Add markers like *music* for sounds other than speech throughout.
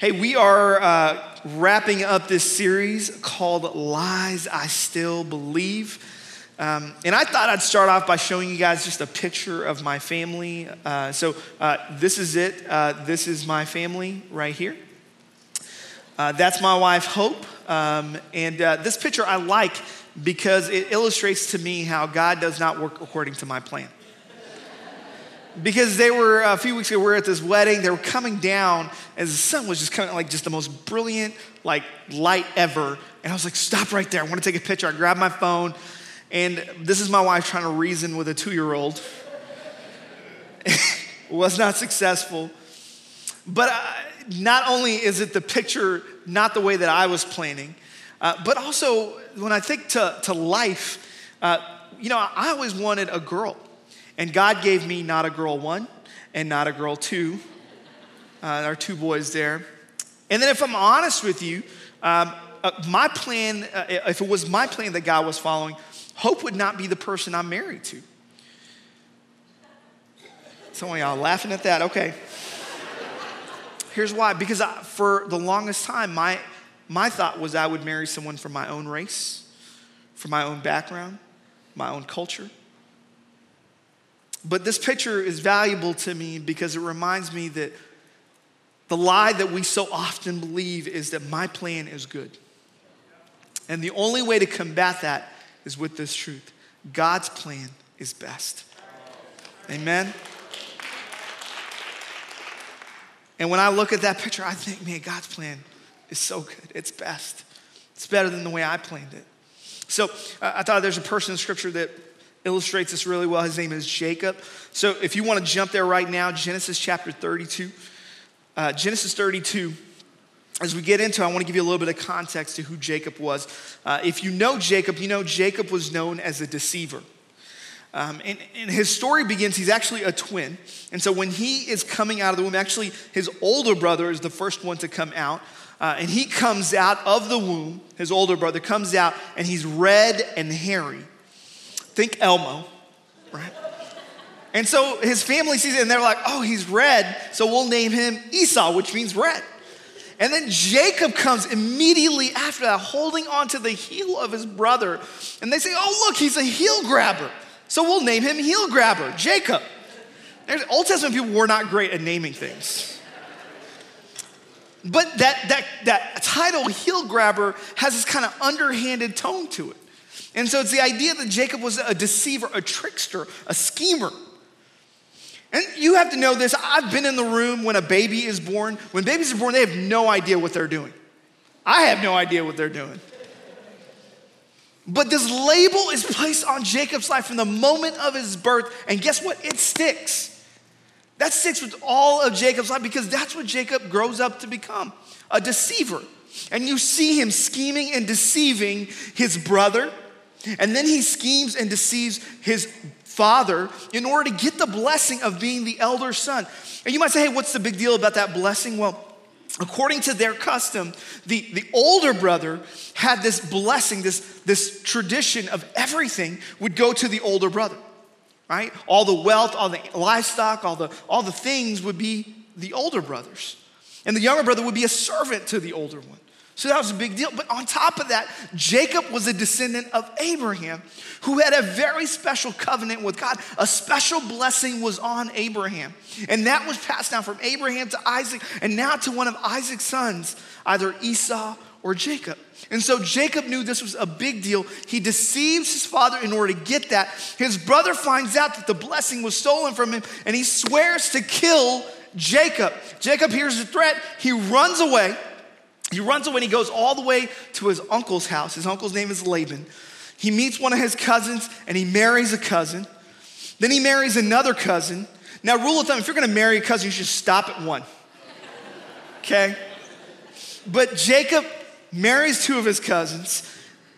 Hey, we are uh, wrapping up this series called Lies I Still Believe. Um, and I thought I'd start off by showing you guys just a picture of my family. Uh, so, uh, this is it. Uh, this is my family right here. Uh, that's my wife, Hope. Um, and uh, this picture I like because it illustrates to me how God does not work according to my plan because they were a few weeks ago we were at this wedding. They were coming down and the sun was just coming like just the most brilliant like light ever. And i was like stop right there. I want to take a picture. I grabbed my phone and this is my wife trying to reason with a two-year-old. *laughs* Was not successful. But uh, not only is it the picture not the way that i was planning uh, but also when i think to, to life uh, you know i always wanted a girl and God gave me not a girl one and not a girl two, uh, our two boys there. And then, if I'm honest with you, um, uh, my plan, uh, if it was my plan that God was following, Hope would not be the person I'm married to. Some of y'all laughing at that. Okay. Here's why. Because I, for the longest time, my, my thought was I would marry someone from my own race, from my own background, my own culture. But this picture is valuable to me because it reminds me that the lie that we so often believe is that my plan is good. And the only way to combat that is with this truth God's plan is best. Amen? And when I look at that picture, I think, man, God's plan is so good. It's best. It's better than the way I planned it. So uh, I thought there's a person in scripture that illustrates this really well. His name is Jacob. So if you want to jump there right now, Genesis chapter 32. Uh, Genesis 32. As we get into, I want to give you a little bit of context to who Jacob was. Uh, if you know Jacob, you know Jacob was known as a deceiver. Um, and, and, his story begins, he's actually a twin. And so when he is coming out of the womb, actually, his older brother is the first one to come out. Uh, and he comes out of the womb, his older brother comes out, and he's red and hairy. Think Elmo, right? And so his family sees it and they're like, oh, he's red, so we'll name him Esau, which means red. And then Jacob comes immediately after that, holding onto the heel of his brother. And they say, oh, look, he's a heel grabber. So we'll name him heel grabber, Jacob. Old Testament people were not great at naming things. But that, that, that title, heel grabber, has this kind of underhanded tone to it. And so it's the idea that Jacob was a deceiver, a trickster, a schemer. And you have to know this. I've been in the room when a baby is born. When babies are born, they have no idea what they're doing. I have no idea what they're doing. But this label is placed on Jacob's life from the moment of his birth. And guess what? It sticks. That sticks with all of Jacob's life because that's what Jacob grows up to become a deceiver. And you see him scheming and deceiving his brother, and then he schemes and deceives his father in order to get the blessing of being the elder son. And you might say, hey, what's the big deal about that blessing? Well, according to their custom, the, the older brother had this blessing, this, this tradition of everything would go to the older brother, right? All the wealth, all the livestock, all the, all the things would be the older brother's. And the younger brother would be a servant to the older one. So that was a big deal. But on top of that, Jacob was a descendant of Abraham who had a very special covenant with God. A special blessing was on Abraham. And that was passed down from Abraham to Isaac and now to one of Isaac's sons, either Esau or Jacob. And so Jacob knew this was a big deal. He deceives his father in order to get that. His brother finds out that the blessing was stolen from him and he swears to kill Jacob. Jacob hears the threat, he runs away. He runs away and he goes all the way to his uncle's house. His uncle's name is Laban. He meets one of his cousins and he marries a cousin. Then he marries another cousin. Now, rule of thumb if you're gonna marry a cousin, you should stop at one. Okay? But Jacob marries two of his cousins.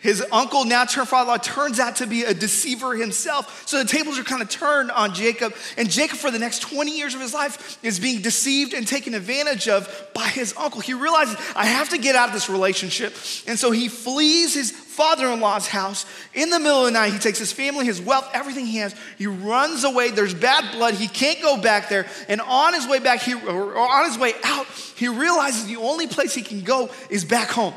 His uncle, now turned father-in-law, turns out to be a deceiver himself. So the tables are kind of turned on Jacob. And Jacob, for the next 20 years of his life, is being deceived and taken advantage of by his uncle. He realizes, I have to get out of this relationship. And so he flees his father in law's house. In the middle of the night, he takes his family, his wealth, everything he has. He runs away. There's bad blood. He can't go back there. And on his way back, he, or on his way out, he realizes the only place he can go is back home.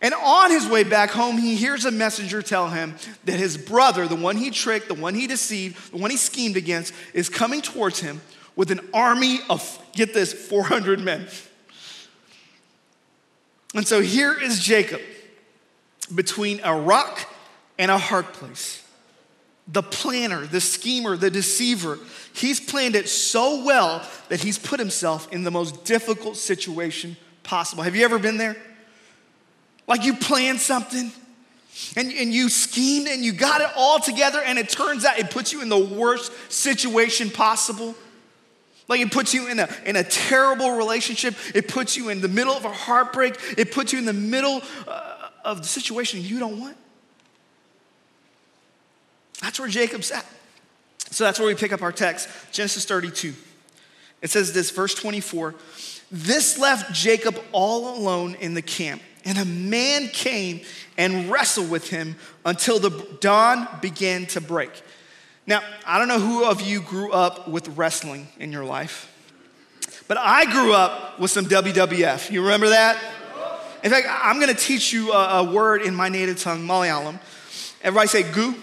And on his way back home, he hears a messenger tell him that his brother, the one he tricked, the one he deceived, the one he schemed against, is coming towards him with an army of, get this, 400 men. And so here is Jacob between a rock and a hard place. The planner, the schemer, the deceiver, he's planned it so well that he's put himself in the most difficult situation possible. Have you ever been there? Like you planned something and, and you schemed and you got it all together, and it turns out it puts you in the worst situation possible. Like it puts you in a, in a terrible relationship. It puts you in the middle of a heartbreak. It puts you in the middle uh, of the situation you don't want. That's where Jacob's at. So that's where we pick up our text, Genesis 32. It says this, verse 24 This left Jacob all alone in the camp. And a man came and wrestled with him until the dawn began to break. Now, I don't know who of you grew up with wrestling in your life, but I grew up with some WWF. You remember that? In fact, I'm gonna teach you a, a word in my native tongue, Malayalam. Everybody say gu,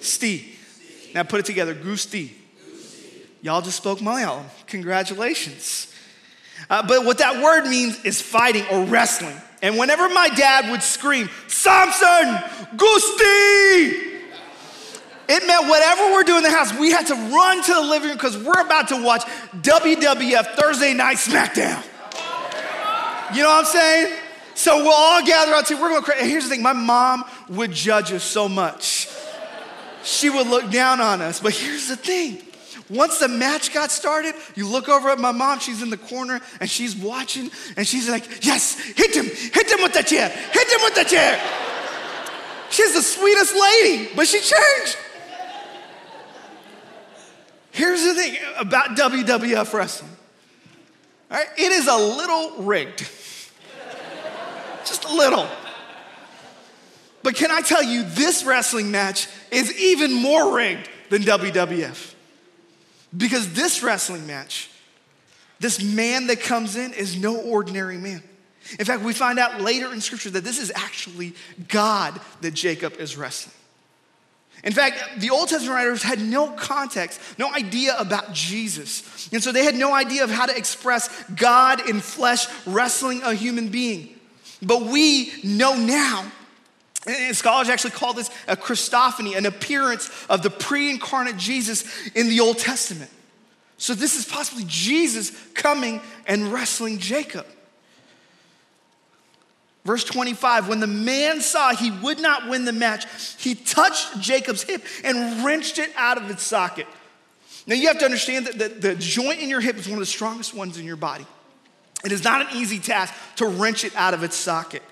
sti. Now put it together, gu sti. Y'all just spoke Malayalam. Congratulations. Uh, but what that word means is fighting or wrestling. And whenever my dad would scream, Samson, Gusti, it meant whatever we're doing in the house, we had to run to the living room because we're about to watch WWF Thursday Night SmackDown. You know what I'm saying? So we'll all gather out we're going crazy. Here's the thing my mom would judge us so much. She would look down on us. But here's the thing once the match got started, you look over at my mom, she's in the corner and she's watching and she's like, Yes, hit him, hit him with the chair, hit him with the chair. She's the sweetest lady, but she changed. Here's the thing about WWF wrestling. All right, it is a little rigged. Just a little. But can I tell you, this wrestling match is even more rigged than WWF. Because this wrestling match, this man that comes in is no ordinary man. In fact, we find out later in scripture that this is actually God that Jacob is wrestling. In fact, the Old Testament writers had no context, no idea about Jesus. And so they had no idea of how to express God in flesh wrestling a human being. But we know now and scholars actually call this a Christophany, an appearance of the pre incarnate Jesus in the Old Testament. So, this is possibly Jesus coming and wrestling Jacob. Verse 25 when the man saw he would not win the match, he touched Jacob's hip and wrenched it out of its socket. Now, you have to understand that the, the joint in your hip is one of the strongest ones in your body. It is not an easy task to wrench it out of its socket.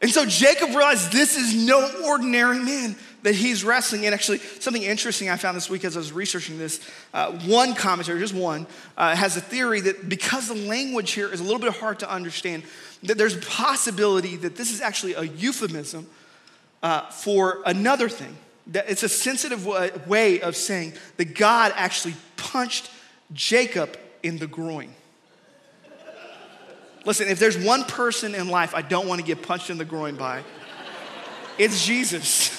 And so Jacob realized this is no ordinary man that he's wrestling. And actually, something interesting I found this week as I was researching this, uh, one commentary, just one, uh, has a theory that because the language here is a little bit hard to understand, that there's a possibility that this is actually a euphemism uh, for another thing. That it's a sensitive way of saying that God actually punched Jacob in the groin. Listen, if there's one person in life I don't want to get punched in the groin by, it's Jesus.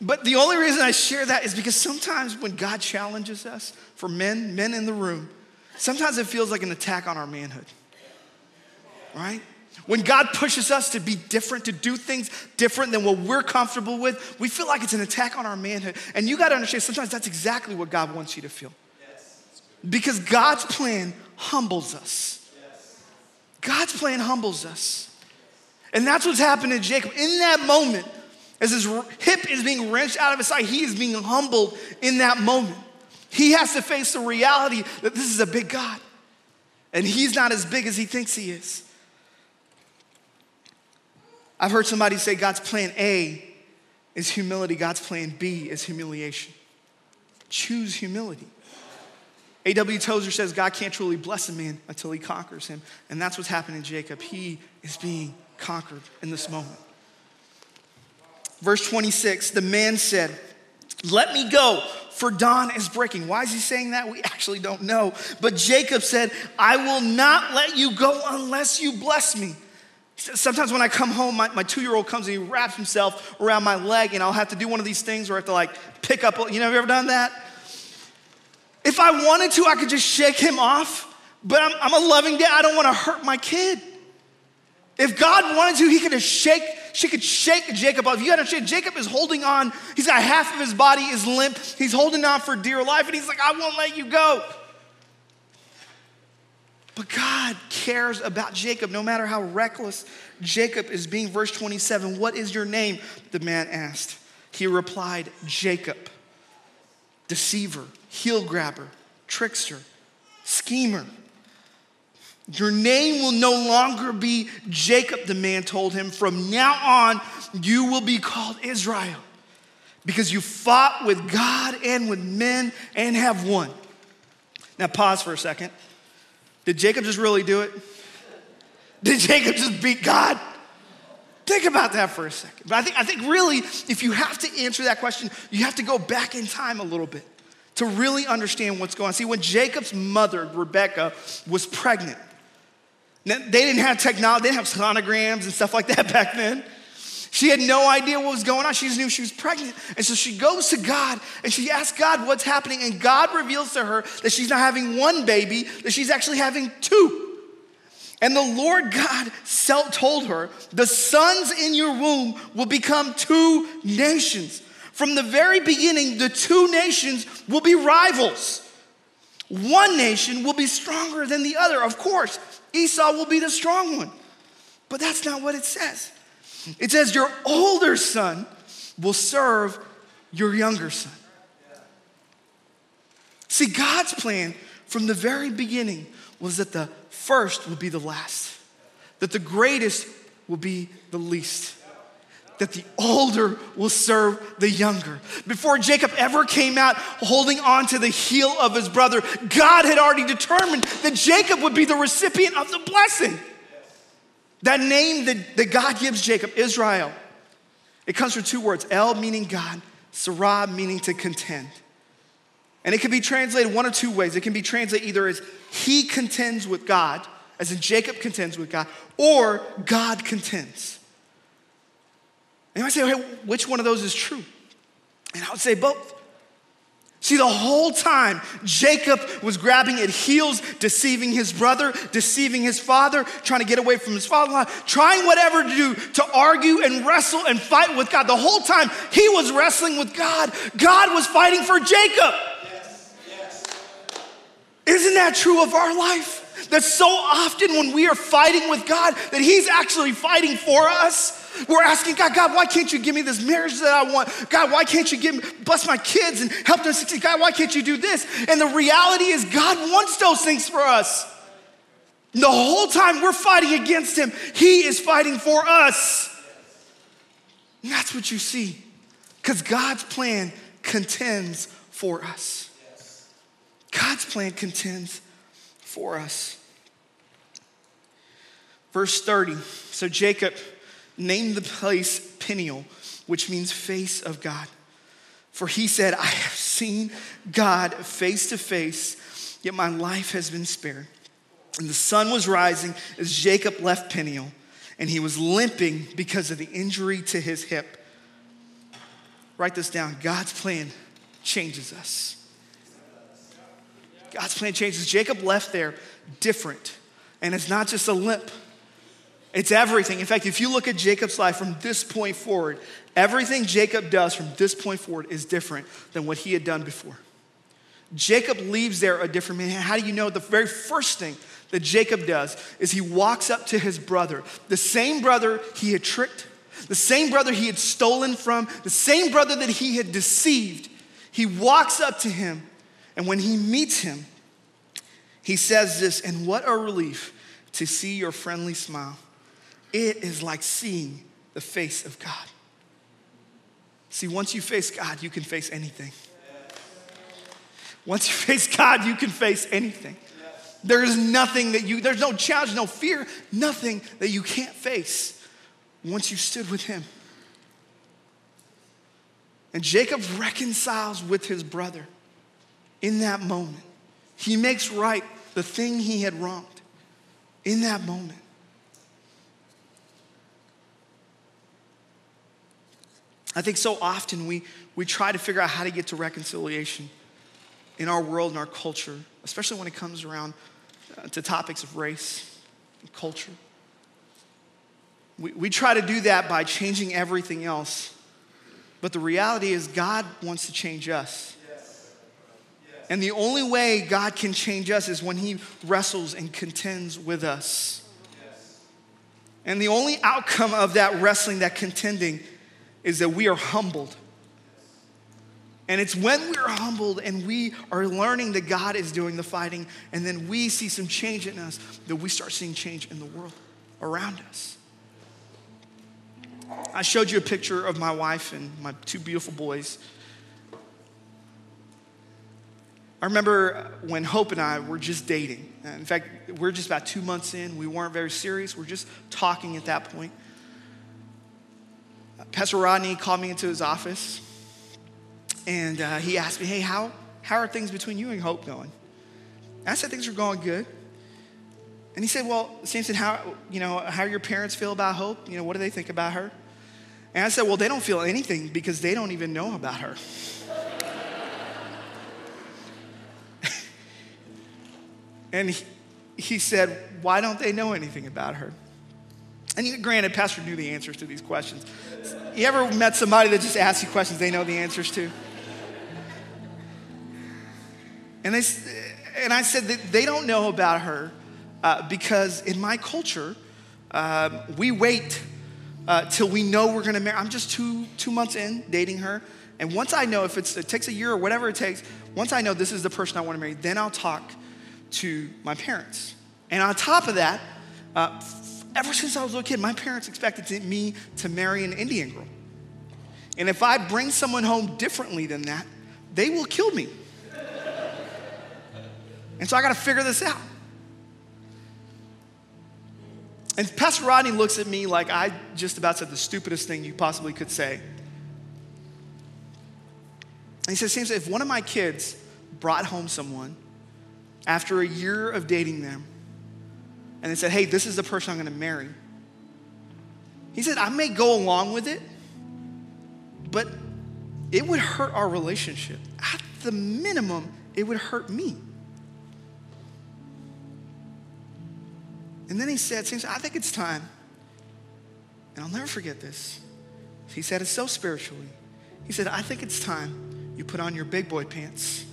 But the only reason I share that is because sometimes when God challenges us, for men, men in the room, sometimes it feels like an attack on our manhood. Right? When God pushes us to be different, to do things different than what we're comfortable with, we feel like it's an attack on our manhood. And you got to understand, sometimes that's exactly what God wants you to feel. Because God's plan humbles us. God's plan humbles us. And that's what's happened to Jacob. In that moment, as his hip is being wrenched out of his side, he is being humbled in that moment. He has to face the reality that this is a big God. And he's not as big as he thinks he is. I've heard somebody say God's plan A is humility, God's plan B is humiliation. Choose humility. A.W. Tozer says God can't truly bless a man until he conquers him. And that's what's happening to Jacob. He is being conquered in this moment. Verse 26 the man said, Let me go, for dawn is breaking. Why is he saying that? We actually don't know. But Jacob said, I will not let you go unless you bless me. Sometimes when I come home, my, my two year old comes and he wraps himself around my leg, and I'll have to do one of these things where I have to like pick up. You know, have you ever done that? If I wanted to, I could just shake him off, but I'm, I'm a loving dad. I don't want to hurt my kid. If God wanted to, he could have shake, she could shake Jacob off. You shake. Jacob is holding on. He's got half of his body is limp. He's holding on for dear life, and he's like, I won't let you go. But God cares about Jacob no matter how reckless Jacob is being. Verse 27 What is your name? The man asked. He replied, Jacob, deceiver, heel grabber, trickster, schemer. Your name will no longer be Jacob, the man told him. From now on, you will be called Israel because you fought with God and with men and have won. Now, pause for a second. Did Jacob just really do it? Did Jacob just beat God? Think about that for a second. But I think, I think really, if you have to answer that question, you have to go back in time a little bit to really understand what's going on. See, when Jacob's mother, Rebecca, was pregnant, they didn't have technology, they didn't have sonograms and stuff like that *laughs* back then. She had no idea what was going on. She just knew she was pregnant. And so she goes to God and she asks God what's happening. And God reveals to her that she's not having one baby, that she's actually having two. And the Lord God told her, The sons in your womb will become two nations. From the very beginning, the two nations will be rivals. One nation will be stronger than the other. Of course, Esau will be the strong one. But that's not what it says. It says, Your older son will serve your younger son. See, God's plan from the very beginning was that the first will be the last, that the greatest will be the least that the older will serve the younger. Before Jacob ever came out holding on to the heel of his brother, God had already determined that Jacob would be the recipient of the blessing. That name that, that God gives Jacob, Israel, it comes from two words El meaning God, Sarah meaning to contend. And it can be translated one or two ways. It can be translated either as he contends with God, as in Jacob contends with God, or God contends. And I say, which one of those is true? And I would say both. See, the whole time, Jacob was grabbing at heels, deceiving his brother, deceiving his father, trying to get away from his father in law, trying whatever to do to argue and wrestle and fight with God. The whole time, he was wrestling with God. God was fighting for Jacob. Yes, yes. Isn't that true of our life? That so often when we are fighting with God, that he's actually fighting for us. We're asking God, God, why can't you give me this marriage that I want? God, why can't you give me, bless my kids and help them succeed? God, why can't you do this? And the reality is, God wants those things for us. And the whole time we're fighting against Him, He is fighting for us. And that's what you see, because God's plan contends for us. God's plan contends for us. Verse 30. So Jacob named the place Peniel, which means face of God. For he said, I have seen God face to face, yet my life has been spared. And the sun was rising as Jacob left Peniel, and he was limping because of the injury to his hip. Write this down God's plan changes us. God's plan changes. Jacob left there different, and it's not just a limp. It's everything. In fact, if you look at Jacob's life from this point forward, everything Jacob does from this point forward is different than what he had done before. Jacob leaves there a different man. How do you know? The very first thing that Jacob does is he walks up to his brother, the same brother he had tricked, the same brother he had stolen from, the same brother that he had deceived. He walks up to him, and when he meets him, he says this, and what a relief to see your friendly smile. It is like seeing the face of God. See, once you face God, you can face anything. Once you face God, you can face anything. There is nothing that you, there's no challenge, no fear, nothing that you can't face once you stood with Him. And Jacob reconciles with his brother in that moment. He makes right the thing he had wronged in that moment. I think so often we, we try to figure out how to get to reconciliation in our world and our culture, especially when it comes around uh, to topics of race and culture. We, we try to do that by changing everything else. But the reality is, God wants to change us. And the only way God can change us is when He wrestles and contends with us. And the only outcome of that wrestling, that contending, is that we are humbled. And it's when we're humbled and we are learning that God is doing the fighting, and then we see some change in us, that we start seeing change in the world around us. I showed you a picture of my wife and my two beautiful boys. I remember when Hope and I were just dating. In fact, we're just about two months in. We weren't very serious. We're just talking at that point. Pastor Rodney called me into his office and uh, he asked me, Hey, how, how are things between you and Hope going? And I said, Things are going good. And he said, Well, Samson, how, you know, how your parents feel about Hope? You know, what do they think about her? And I said, Well, they don't feel anything because they don't even know about her. *laughs* and he, he said, Why don't they know anything about her? And granted, Pastor knew the answers to these questions. You ever met somebody that just asks you questions they know the answers to? And, they, and I said that they don't know about her uh, because in my culture, uh, we wait uh, till we know we're gonna marry. I'm just two, two months in dating her. And once I know, if it takes a year or whatever it takes, once I know this is the person I wanna marry, then I'll talk to my parents. And on top of that, uh, ever since I was a little kid, my parents expected me to marry an Indian girl. And if I bring someone home differently than that, they will kill me. and so I gotta figure this out. And Pastor Rodney looks at me like I just about said the stupidest thing you possibly could say. And he says, Seems if one of my kids brought home someone after a year of dating them and they said, Hey, this is the person I'm gonna marry, he said, I may go along with it, but it would hurt our relationship. At the minimum, it would hurt me. And then he said, I think it's time. And I'll never forget this. He said it so spiritually. He said, I think it's time you put on your big boy pants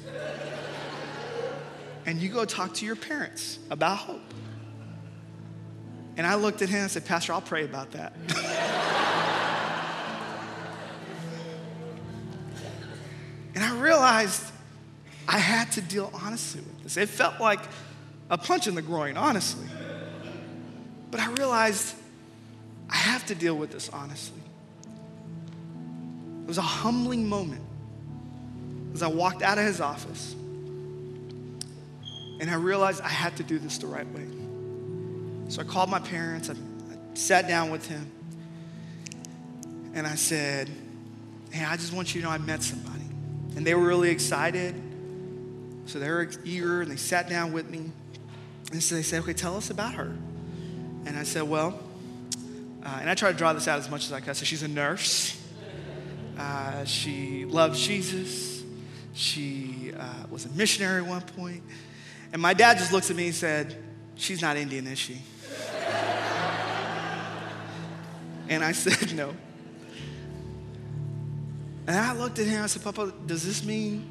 *laughs* and you go talk to your parents about hope. And I looked at him and said, Pastor, I'll pray about that. *laughs* and I realized I had to deal honestly with this. It felt like a punch in the groin, honestly. But I realized I have to deal with this honestly. It was a humbling moment as I walked out of his office and I realized I had to do this the right way. So I called my parents, I, I sat down with him, and I said, Hey, I just want you to know I met somebody. And they were really excited. So they were eager and they sat down with me. And so they said, Okay, tell us about her. And I said, Well, uh, and I try to draw this out as much as I can. So she's a nurse. Uh, she loves Jesus. She uh, was a missionary at one point. And my dad just looks at me and said, She's not Indian, is she? And I *laughs* said, No. And I looked at him, I said, Papa, does this mean,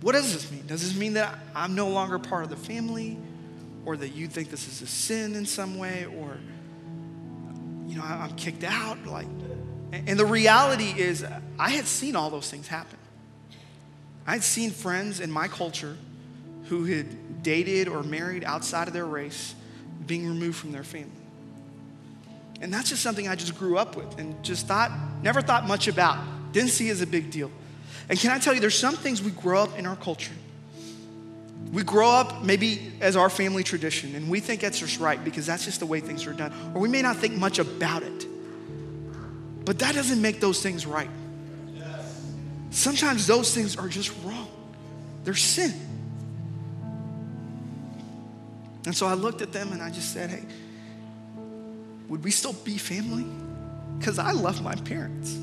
what does this mean? Does this mean that I'm no longer part of the family? or that you think this is a sin in some way, or, you know, I'm kicked out. Like, and the reality is, I had seen all those things happen. I had seen friends in my culture who had dated or married outside of their race being removed from their family. And that's just something I just grew up with and just thought, never thought much about, didn't see as a big deal. And can I tell you, there's some things we grow up in our culture We grow up maybe as our family tradition, and we think that's just right because that's just the way things are done. Or we may not think much about it. But that doesn't make those things right. Sometimes those things are just wrong, they're sin. And so I looked at them and I just said, hey, would we still be family? Because I love my parents.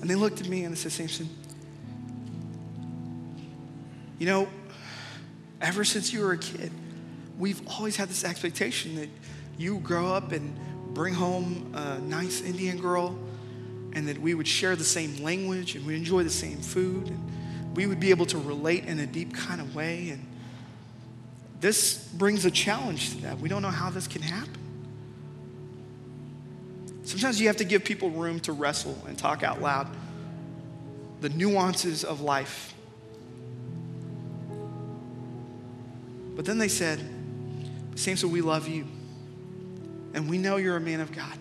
And they looked at me and they said, Samson, you know, ever since you were a kid, we've always had this expectation that you grow up and bring home a nice Indian girl and that we would share the same language and we enjoy the same food and we would be able to relate in a deep kind of way. And this brings a challenge to that. We don't know how this can happen. Sometimes you have to give people room to wrestle and talk out loud the nuances of life But then they said, Samson, we love you. And we know you're a man of God.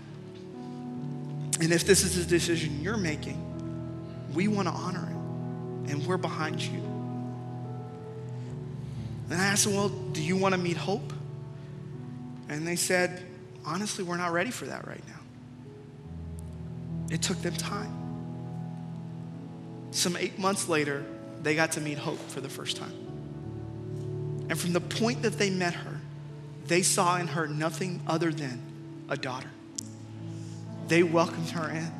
And if this is a decision you're making, we want to honor it. And we're behind you. And I asked them, Well, do you want to meet hope? And they said, Honestly, we're not ready for that right now. It took them time. Some eight months later, they got to meet hope for the first time. And from the point that they met her, they saw in her nothing other than a daughter. They welcomed her in.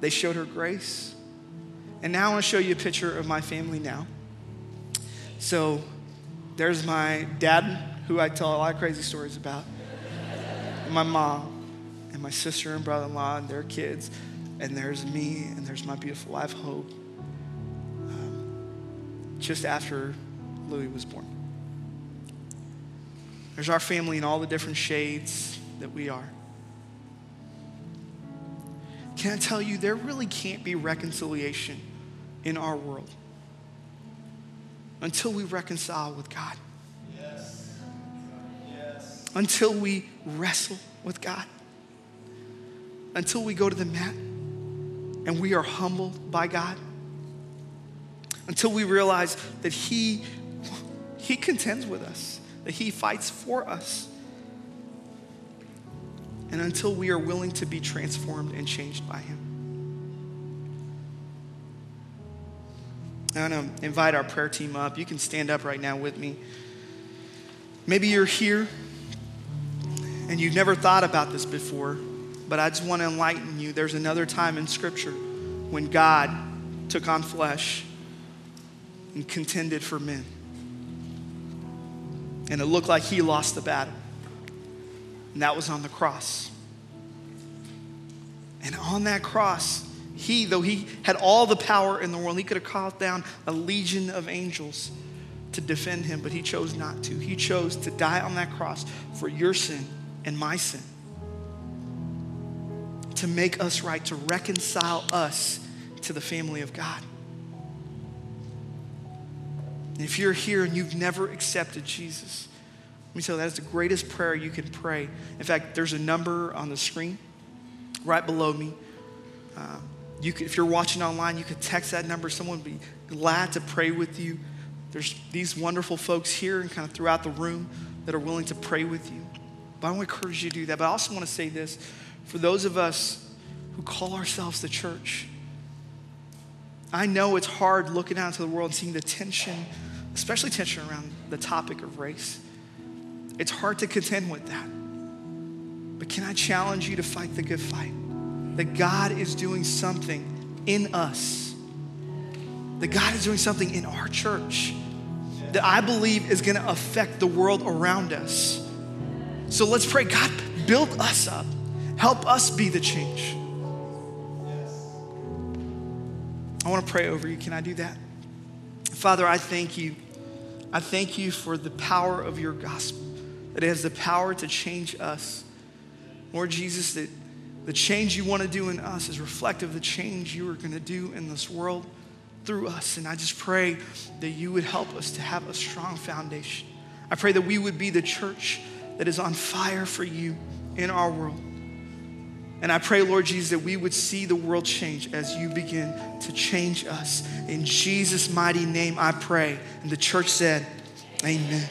They showed her grace. And now I want to show you a picture of my family now. So there's my dad, who I tell a lot of crazy stories about, my mom, and my sister and brother in law, and their kids. And there's me, and there's my beautiful wife, Hope. Um, just after Louis was born. There's our family in all the different shades that we are. Can I tell you, there really can't be reconciliation in our world until we reconcile with God. Yes. Yes. Until we wrestle with God. Until we go to the mat and we are humbled by God. Until we realize that He he contends with us, that He fights for us. And until we are willing to be transformed and changed by Him. I want to invite our prayer team up. You can stand up right now with me. Maybe you're here and you've never thought about this before, but I just want to enlighten you. There's another time in Scripture when God took on flesh and contended for men and it looked like he lost the battle. And that was on the cross. And on that cross, he, though he had all the power in the world, he could have called down a legion of angels to defend him, but he chose not to. He chose to die on that cross for your sin and my sin. To make us right, to reconcile us to the family of God. And if you're here and you've never accepted Jesus, let me tell you, that's the greatest prayer you can pray. In fact, there's a number on the screen right below me. Uh, you could, if you're watching online, you could text that number. Someone would be glad to pray with you. There's these wonderful folks here and kind of throughout the room that are willing to pray with you. But I want to encourage you to do that. But I also want to say this for those of us who call ourselves the church, I know it's hard looking out into the world and seeing the tension especially tension around the topic of race. It's hard to contend with that. But can I challenge you to fight the good fight? That God is doing something in us, that God is doing something in our church that I believe is gonna affect the world around us. So let's pray God, build us up, help us be the change. I wanna pray over you. Can I do that? Father, I thank you. I thank you for the power of your gospel, that it has the power to change us. Lord Jesus, that the change you want to do in us is reflective of the change you are going to do in this world through us. And I just pray that you would help us to have a strong foundation. I pray that we would be the church that is on fire for you in our world. And I pray, Lord Jesus, that we would see the world change as you begin to change us. In Jesus' mighty name, I pray. And the church said, Amen.